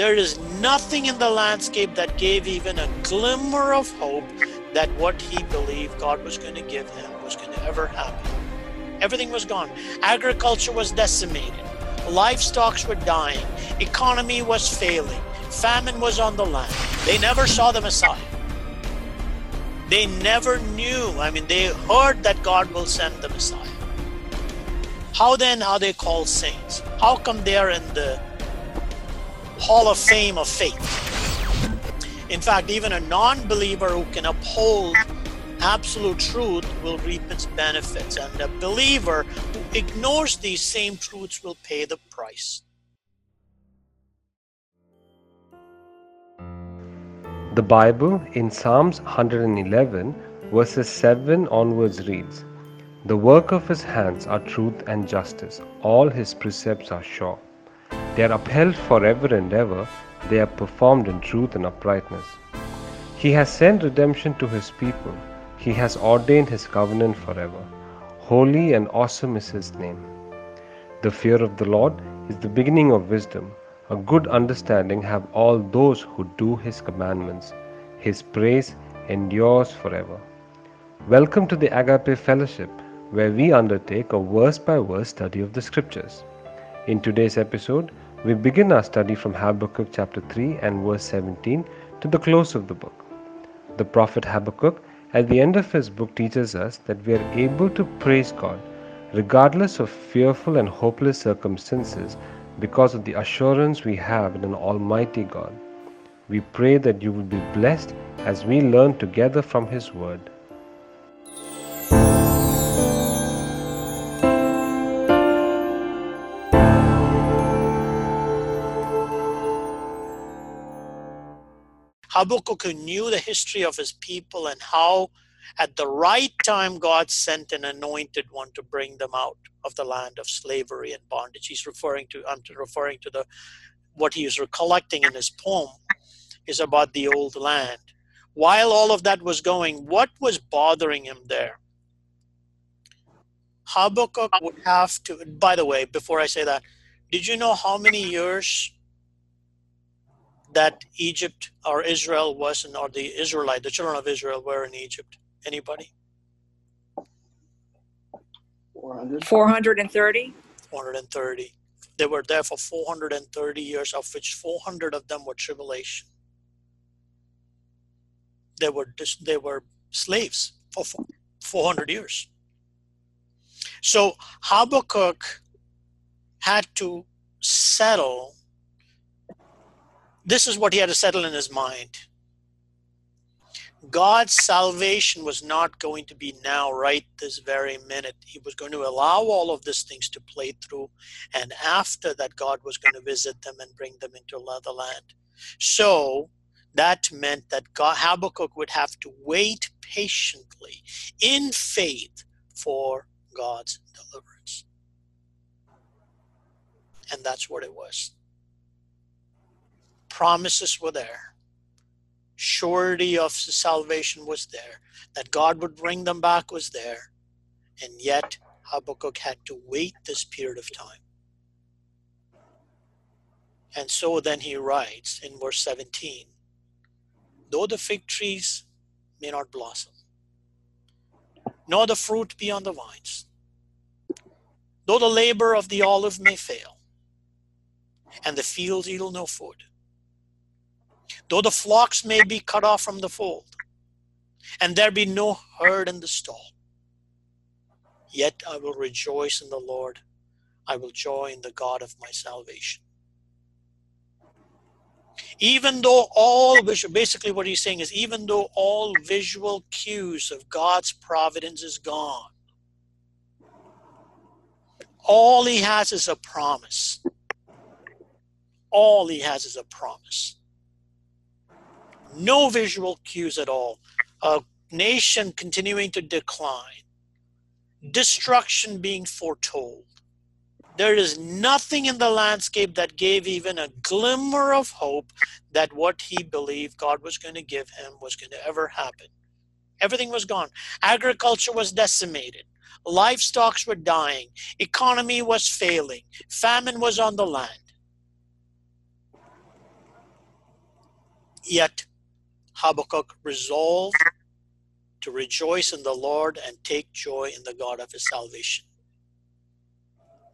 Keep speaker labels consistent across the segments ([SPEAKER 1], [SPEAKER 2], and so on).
[SPEAKER 1] There is nothing in the landscape that gave even a glimmer of hope that what he believed God was going to give him was going to ever happen. Everything was gone. Agriculture was decimated. Livestock were dying. Economy was failing. Famine was on the land. They never saw the Messiah. They never knew. I mean, they heard that God will send the Messiah. How then are they called saints? How come they are in the Hall of Fame of faith? In fact, even a non believer who can uphold absolute truth will reap its benefits, and a believer who ignores these same truths will pay the price.
[SPEAKER 2] The Bible in Psalms 111, verses 7 onwards reads The work of his hands are truth and justice, all his precepts are sure. They are upheld forever and ever, they are performed in truth and uprightness. He has sent redemption to his people, he has ordained his covenant forever. Holy and awesome is his name. The fear of the Lord is the beginning of wisdom. A good understanding have all those who do his commandments. His praise endures forever. Welcome to the Agape Fellowship, where we undertake a verse by verse study of the scriptures. In today's episode, we begin our study from Habakkuk chapter 3 and verse 17 to the close of the book. The prophet Habakkuk, at the end of his book, teaches us that we are able to praise God regardless of fearful and hopeless circumstances because of the assurance we have in an Almighty God. We pray that you will be blessed as we learn together from His Word.
[SPEAKER 1] Habakkuk knew the history of his people and how at the right time God sent an anointed one to bring them out of the land of slavery and bondage. He's referring to I'm referring to the what he is recollecting in his poem is about the old land. While all of that was going, what was bothering him there? Habakkuk would have to by the way, before I say that, did you know how many years that Egypt or Israel was in, or the Israelite, the children of Israel were in Egypt? Anybody?
[SPEAKER 3] 400.
[SPEAKER 4] 430.
[SPEAKER 1] 430. They were there for 430 years, of which 400 of them were tribulation. They were just, they were slaves for 400 years. So Habakkuk had to settle. This is what he had to settle in his mind. God's salvation was not going to be now, right this very minute. He was going to allow all of these things to play through. And after that, God was going to visit them and bring them into the land. So that meant that God, Habakkuk would have to wait patiently in faith for God's deliverance. And that's what it was. Promises were there. Surety of salvation was there, that God would bring them back was there, and yet Habakkuk had to wait this period of time. And so then he writes in verse 17 Though the fig trees may not blossom, nor the fruit be on the vines, though the labor of the olive may fail, and the fields yield no food, though the flocks may be cut off from the fold, and there be no herd in the stall. Yet I will rejoice in the Lord. I will joy in the God of my salvation. Even though all visual, basically what he's saying is, even though all visual cues of God's providence is gone, all he has is a promise. All he has is a promise no visual cues at all, a nation continuing to decline, destruction being foretold. There is nothing in the landscape that gave even a glimmer of hope that what he believed God was going to give him was going to ever happen. Everything was gone. Agriculture was decimated. Livestock were dying. Economy was failing. Famine was on the land. Yet Habakkuk resolved to rejoice in the Lord and take joy in the God of his salvation.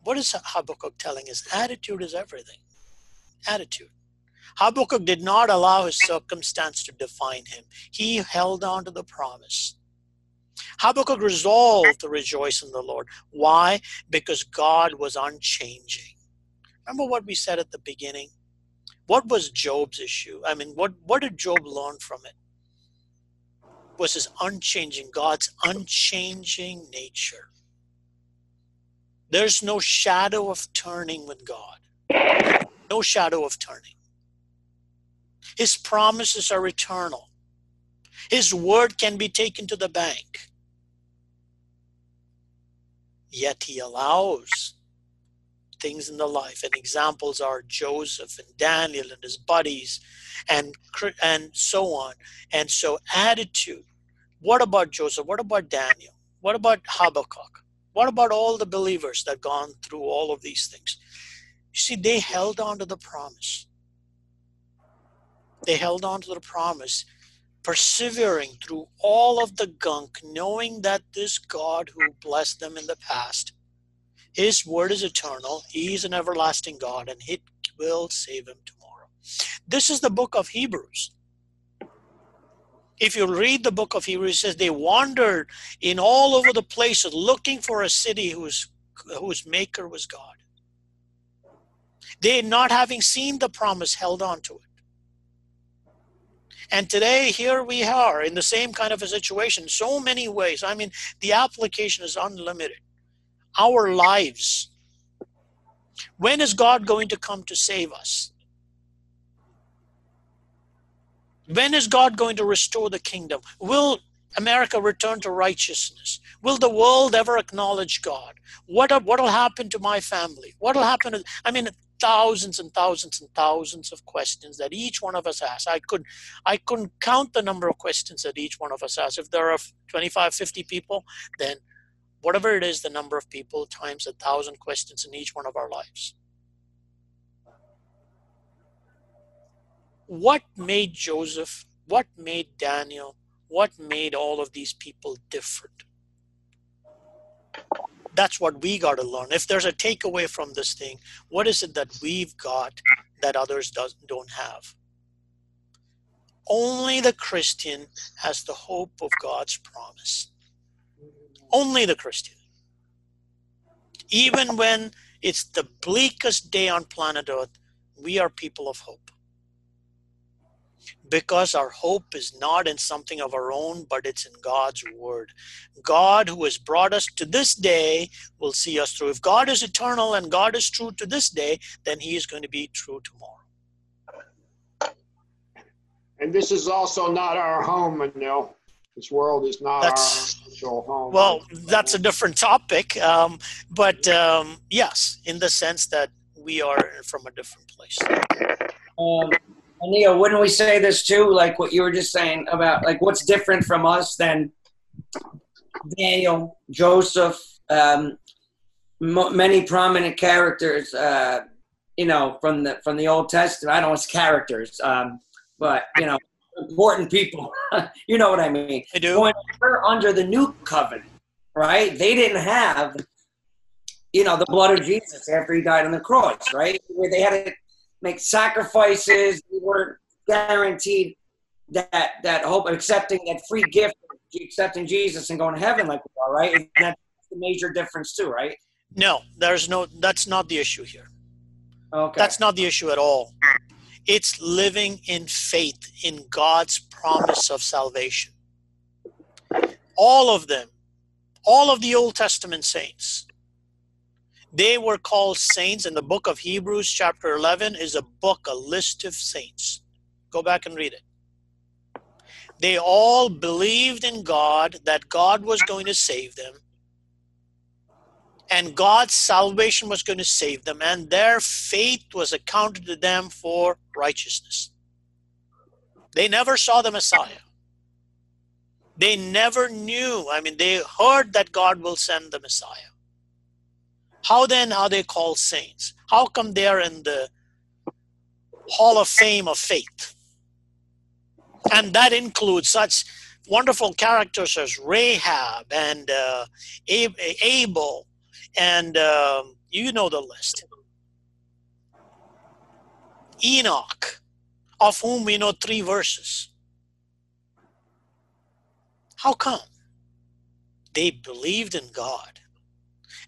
[SPEAKER 1] What is Habakkuk telling us? Attitude is everything. Attitude. Habakkuk did not allow his circumstance to define him. He held on to the promise. Habakkuk resolved to rejoice in the Lord. Why? Because God was unchanging. Remember what we said at the beginning? What was Job's issue? I mean, what, what did Job learn from it? Was his unchanging, God's unchanging nature. There's no shadow of turning with God. No shadow of turning. His promises are eternal. His word can be taken to the bank. Yet he allows things in the life, and examples are Joseph and Daniel and his buddies, and and so on. And so, attitude. What about Joseph? What about Daniel? What about Habakkuk? What about all the believers that gone through all of these things? You see, they held on to the promise. They held on to the promise, persevering through all of the gunk, knowing that this God who blessed them in the past, His word is eternal, He's an everlasting God, and He will save him tomorrow. This is the book of Hebrews if you read the book of Hebrews, it says they wandered in all over the places looking for a city whose whose maker was God. They, not having seen the promise, held on to it. And today, here we are in the same kind of a situation, so many ways. I mean, the application is unlimited. Our lives. When is God going to come to save us? When is God going to restore the kingdom? Will America return to righteousness? Will the world ever acknowledge God? What will happen to my family? What will happen? To, I mean, thousands and thousands and thousands of questions that each one of us asks. I could I couldn't count the number of questions that each one of us asks. If there are 25, 50 people, then whatever it is, the number of people times a thousand questions in each one of our lives. what made Joseph, what made Daniel, what made all of these people different? That's what we got to learn. If there's a takeaway from this thing, what is it that we've got that others does, don't have? Only the Christian has the hope of God's promise. Only the Christian. Even when it's the bleakest day on planet Earth, we are people of hope because our hope is not in something of our own, but it's in God's word. God, who has brought us to this day, will see us through. If God is eternal and God is true to this day, then He is going to be true tomorrow.
[SPEAKER 3] And this is also not our home, Anil. This world is not that's, our actual home.
[SPEAKER 1] Well, that's a different topic. Um, but um, yes, in the sense that we are from a different place.
[SPEAKER 4] Um, Neil, wouldn't we say this too? Like what you were just saying about like what's different from us than Daniel, Joseph, um, m- many prominent characters, uh, you know, from the from the Old Testament. I don't know it's characters, um, but you know, important people. you know what I mean?
[SPEAKER 1] I do.
[SPEAKER 4] When we're under the new covenant, right? They didn't have, you know, the blood of Jesus after he died on the cross, right? Where they had to make sacrifices. We weren't guaranteed that that hope, accepting that free gift, accepting Jesus and going to heaven like we are, right? And that's the major difference too, right?
[SPEAKER 1] No, there's no. That's not the issue here.
[SPEAKER 4] Okay.
[SPEAKER 1] That's not the issue at all. It's living in faith in God's promise of salvation. All of them, all of the Old Testament saints, they were called saints, and the book of Hebrews, chapter 11, is a book, a list of saints. Go back and read it. They all believed in God, that God was going to save them, and God's salvation was going to save them, and their faith was accounted to them for righteousness. They never saw the Messiah. They never knew. I mean, they heard that God will send the Messiah. How then are they called saints? How come they're in the Hall of Fame of faith? And that includes such wonderful characters as Rahab and uh, Abel, and um, you know the list. Enoch, of whom we know three verses. How come? They believed in God.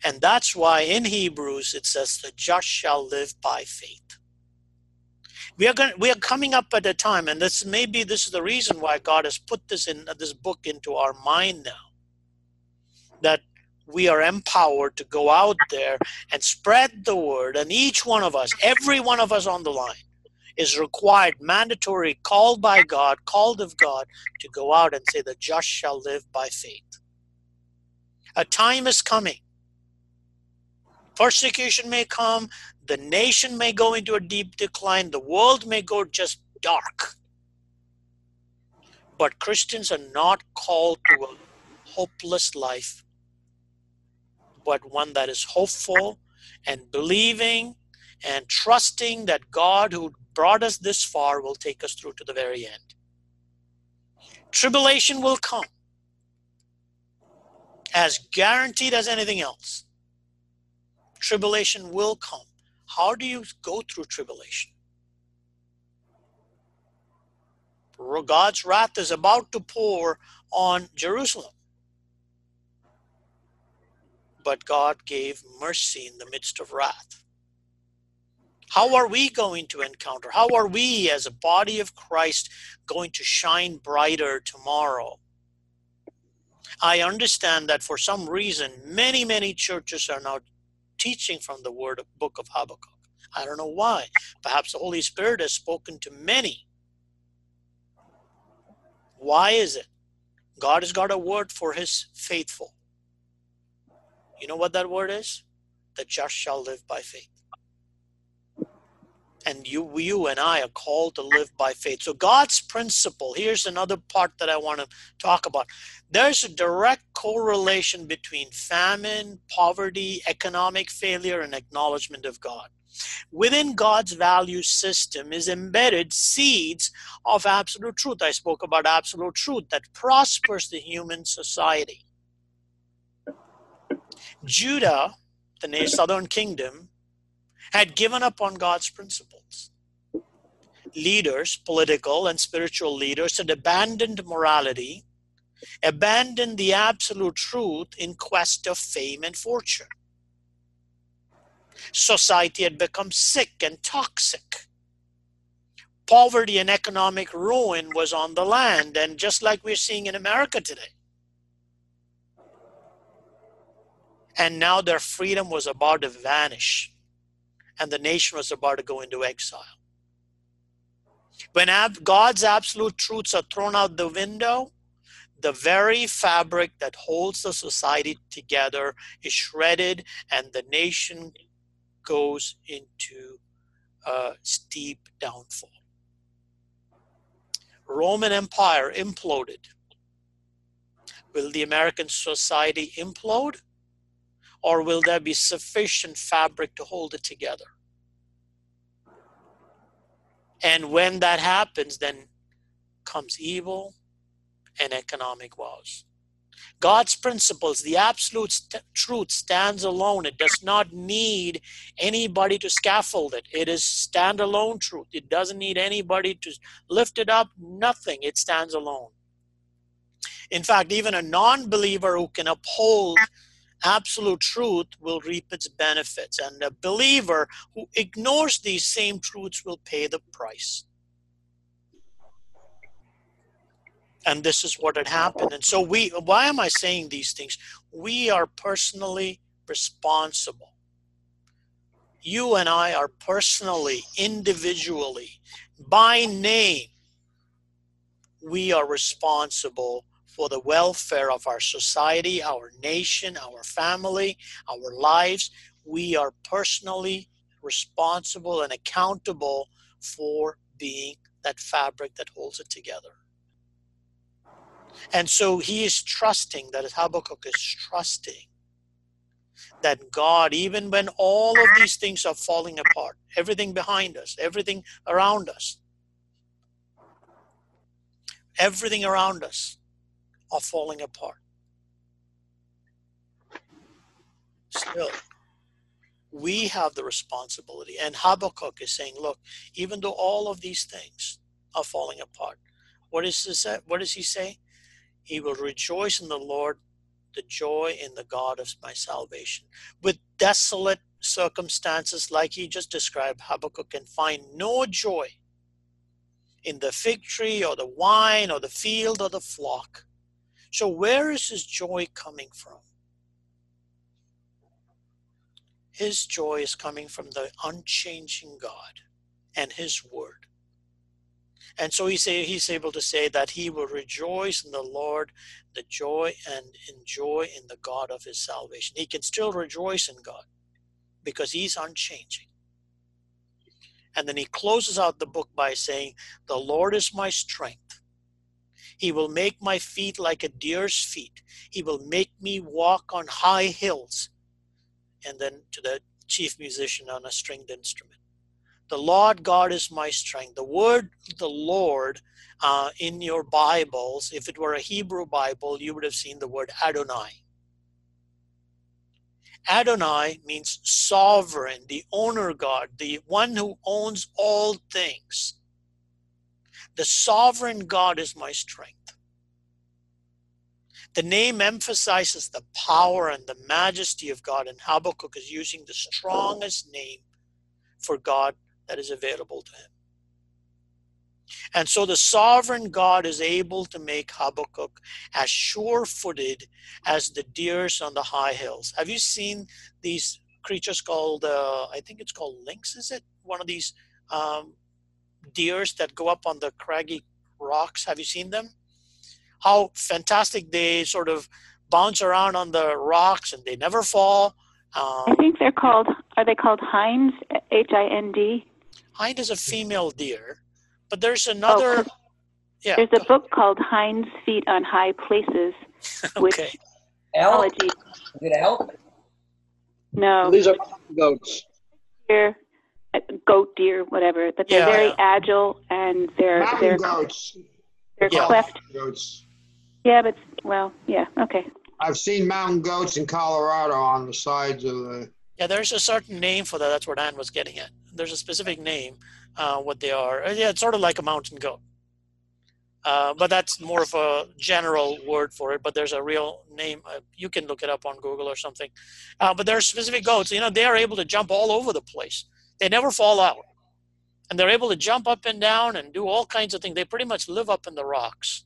[SPEAKER 1] And that's why in Hebrews it says, the just shall live by faith. We are going, we are coming up at a time, and this maybe this is the reason why God has put this in this book into our mind now. That we are empowered to go out there and spread the word, and each one of us, every one of us on the line, is required, mandatory, called by God, called of God, to go out and say, The just shall live by faith. A time is coming. Persecution may come, the nation may go into a deep decline, the world may go just dark. But Christians are not called to a hopeless life, but one that is hopeful and believing and trusting that God, who brought us this far, will take us through to the very end. Tribulation will come, as guaranteed as anything else. Tribulation will come. How do you go through tribulation? God's wrath is about to pour on Jerusalem. But God gave mercy in the midst of wrath. How are we going to encounter? How are we, as a body of Christ, going to shine brighter tomorrow? I understand that for some reason, many, many churches are now teaching from the word book of Habakkuk. I don't know why. Perhaps the Holy Spirit has spoken to many. Why is it? God has got a word for his faithful. You know what that word is? The just shall live by faith. And you, you and I are called to live by faith. So, God's principle here's another part that I want to talk about. There's a direct correlation between famine, poverty, economic failure, and acknowledgement of God. Within God's value system is embedded seeds of absolute truth. I spoke about absolute truth that prospers the human society. Judah, the southern kingdom, had given up on God's principles. Leaders, political and spiritual leaders, had abandoned morality, abandoned the absolute truth in quest of fame and fortune. Society had become sick and toxic. Poverty and economic ruin was on the land, and just like we're seeing in America today. And now their freedom was about to vanish and the nation was about to go into exile. When ab- God's absolute truths are thrown out the window, the very fabric that holds the society together is shredded, and the nation goes into a steep downfall. Roman Empire imploded. Will the American society implode? Or will there be sufficient fabric to hold it together? And when that happens, then comes evil and economic woes. God's principles, the absolute st- truth stands alone. It does not need anybody to scaffold it. It is standalone truth. It doesn't need anybody to lift it up, nothing. It stands alone. In fact, even a non believer who can uphold absolute truth will reap its benefits. And a believer who ignores these same truths will pay the price. And this is what had happened. And so we why am I saying these things? We are personally responsible. You and I are personally, individually, by name, we are responsible for the welfare of our society, our nation, our family, our lives. We are personally responsible and accountable for being that fabric that holds it together. And so he is trusting, that Habakkuk is trusting that God, even when all of these things are falling apart, everything behind us, everything around us, everything around us are falling apart. Still, we have the responsibility. And Habakkuk is saying, look, even though all of these things are falling apart, what is this? What does he say? He will rejoice in the Lord, the joy in the God of my salvation. With desolate circumstances like he just described, Habakkuk can find no joy in the fig tree or the wine or the field or the flock. So, where is his joy coming from? His joy is coming from the unchanging God and his word. And so he's, he's able to say that he will rejoice in the Lord, the joy and enjoy in the God of his salvation. He can still rejoice in God because he's unchanging. And then he closes out the book by saying, The Lord is my strength. He will make my feet like a deer's feet. He will make me walk on high hills. And then to the chief musician on a stringed instrument. The Lord God is my strength. The word the Lord uh, in your Bibles, if it were a Hebrew Bible, you would have seen the word Adonai. Adonai means sovereign, the owner God, the one who owns all things. The sovereign God is my strength. The name emphasizes the power and the majesty of God, and Habakkuk is using the strongest name for God that is available to him. And so the sovereign God is able to make Habakkuk as sure footed as the deers on the high hills. Have you seen these creatures called, uh, I think it's called lynx, is it? One of these um, deers that go up on the craggy rocks. Have you seen them? How fantastic they sort of bounce around on the rocks and they never fall.
[SPEAKER 5] Um, I think they're called, are they called hinds? H I N D?
[SPEAKER 1] Hind is a female deer but there's another. Oh,
[SPEAKER 5] yeah. There's a book called Hind's Feet on High Places.
[SPEAKER 1] okay. Which
[SPEAKER 4] elk? Did it help?
[SPEAKER 5] No.
[SPEAKER 3] These are goats.
[SPEAKER 5] Deer, goat deer, whatever. But they're yeah, very yeah. agile and they're
[SPEAKER 3] Mountain
[SPEAKER 5] they're
[SPEAKER 3] goats.
[SPEAKER 5] They're
[SPEAKER 3] yeah.
[SPEAKER 5] cleft.
[SPEAKER 3] Goats.
[SPEAKER 5] Yeah, but well, yeah, okay.
[SPEAKER 3] I've seen mountain goats in Colorado on the sides of the.
[SPEAKER 1] Yeah, there's a certain name for that. That's what Ann was getting at. There's a specific name uh, what they are. Uh, yeah, it's sort of like a mountain goat. Uh, but that's more of a general word for it. But there's a real name. Uh, you can look it up on Google or something. Uh, but there are specific goats. You know, they are able to jump all over the place. They never fall out, and they're able to jump up and down and do all kinds of things. They pretty much live up in the rocks.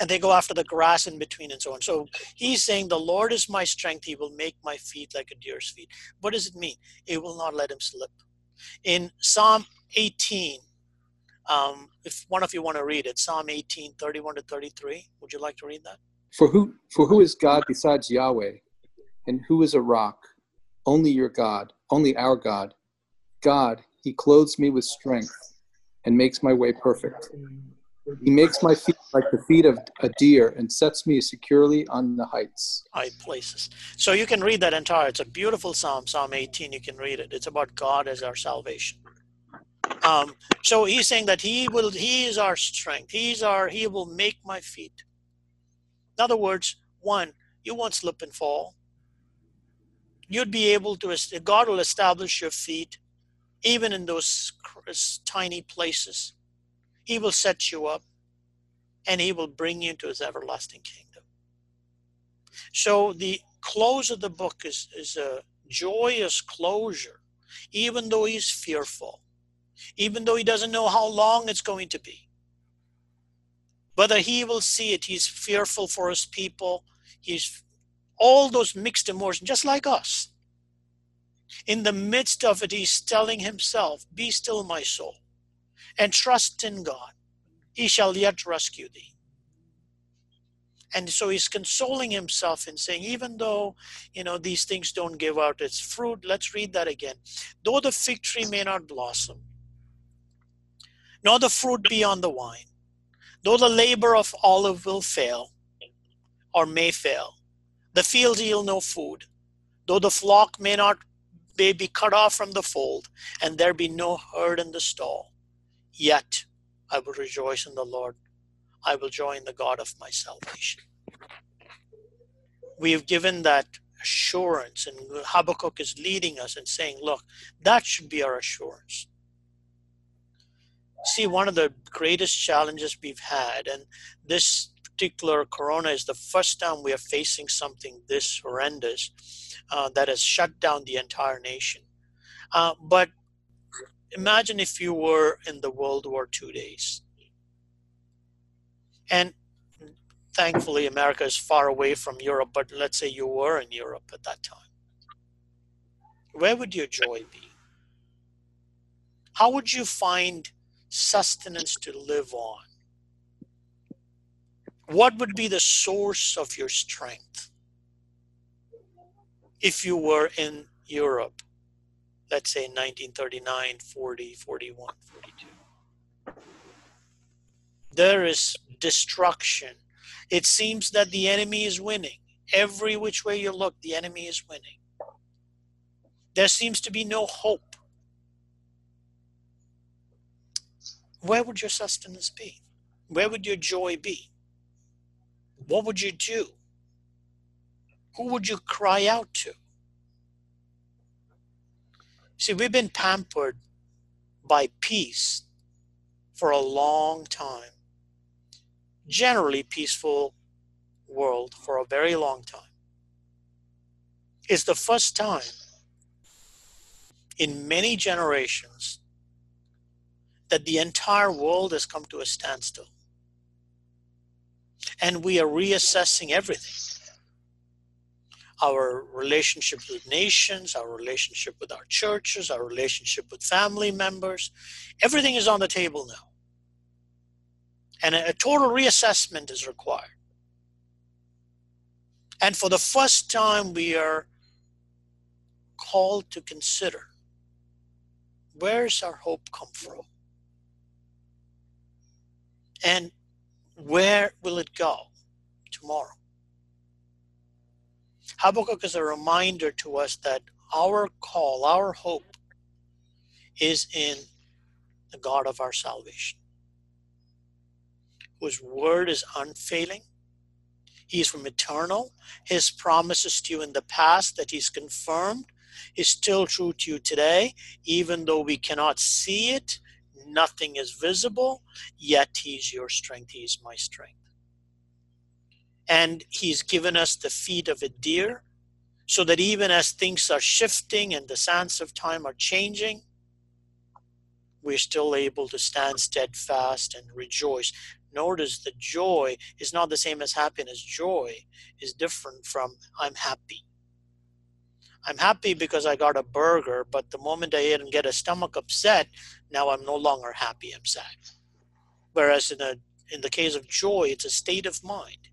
[SPEAKER 1] And they go after the grass in between and so on. So he's saying, The Lord is my strength. He will make my feet like a deer's feet. What does it mean? It will not let him slip. In Psalm 18, um, if one of you want to read it, Psalm 18, 31 to 33, would you like to read that?
[SPEAKER 6] For who, for who is God besides Yahweh? And who is a rock? Only your God, only our God. God, He clothes me with strength and makes my way perfect. He makes my feet like the feet of a deer and sets me securely on the heights.
[SPEAKER 1] High places. So you can read that entire. It's a beautiful psalm, Psalm 18. You can read it. It's about God as our salvation. Um, so he's saying that he will. He is our strength. He's our. He will make my feet. In other words, one, you won't slip and fall. You'd be able to. God will establish your feet, even in those tiny places he will set you up and he will bring you into his everlasting kingdom. So the close of the book is, is a joyous closure, even though he's fearful, even though he doesn't know how long it's going to be. Whether he will see it, he's fearful for his people. He's all those mixed emotions, just like us. In the midst of it, he's telling himself, Be still, my soul and trust in God. He shall yet rescue thee. And so he's consoling himself in saying, even though, you know, these things don't give out its fruit, let's read that again. Though the fig tree may not blossom, nor the fruit be on the wine, though the labor of olive will fail, or may fail, the field yield no food, though the flock may not may be cut off from the fold, and there be no herd in the stall, Yet I will rejoice in the Lord. I will joy in the God of my salvation. We have given that assurance, and Habakkuk is leading us and saying, Look, that should be our assurance. See, one of the greatest challenges we've had, and this particular corona is the first time we are facing something this horrendous uh, that has shut down the entire nation. Uh, but imagine if you were in the World War II days. And thankfully, America is far away from Europe, but let's say you were in Europe at that time. Where would your joy be? How would you find sustenance to live on? What would be the source of your strength if you were in Europe, let's say 1939, 40, 41, 42? There is destruction. It seems that the enemy is winning. Every which way you look, the enemy is winning. There seems to be no hope. where would your sustenance be? Where would your joy be? What would you do? Who would you cry out to? See, we've been pampered by peace for a long time. Generally peaceful world for a very long time. It's the first time in many generations that the entire world has come to a standstill. And we are reassessing everything our relationship with nations, our relationship with our churches, our relationship with family members. Everything is on the table now. And a, a total reassessment is required. And for the first time, we are called to consider where's our hope come from? And where will it go tomorrow? Habakkuk is a reminder to us that our call, our hope, is in the God of our salvation, whose word is unfailing. He is from eternal. His promises to you in the past that He's confirmed is still true to you today, even though we cannot see it nothing is visible, yet He's your strength, He's my strength. And He's given us the feet of a deer, so that even as things are shifting and the sands of time are changing, we're still able to stand steadfast and rejoice. Notice the joy is not the same as happiness. Joy is different from I'm happy. I'm happy because I got a burger, but the moment I eat and get a stomach upset, now I'm no longer happy, I'm sad. Whereas in a in the case of joy, it's a state of mind.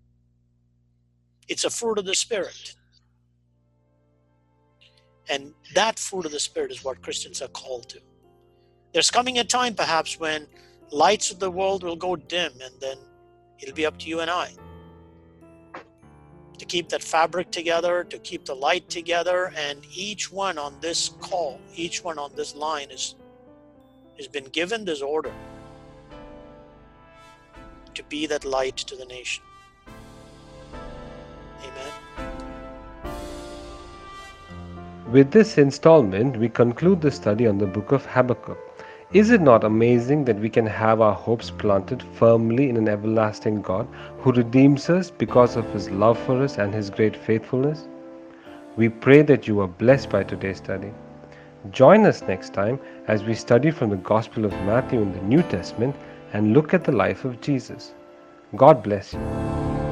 [SPEAKER 1] It's a fruit of the spirit. And that fruit of the spirit is what Christians are called to. There's coming a time perhaps when lights of the world will go dim and then it'll be up to you and I to keep that fabric together, to keep the light together, and each one on this call, each one on this line is has been given this order to be that light to the nation. Amen.
[SPEAKER 2] With this installment, we conclude the study on the book of Habakkuk. Is it not amazing that we can have our hopes planted firmly in an everlasting God who redeems us because of his love for us and his great faithfulness? We pray that you are blessed by today's study. Join us next time as we study from the Gospel of Matthew in the New Testament and look at the life of Jesus. God bless you.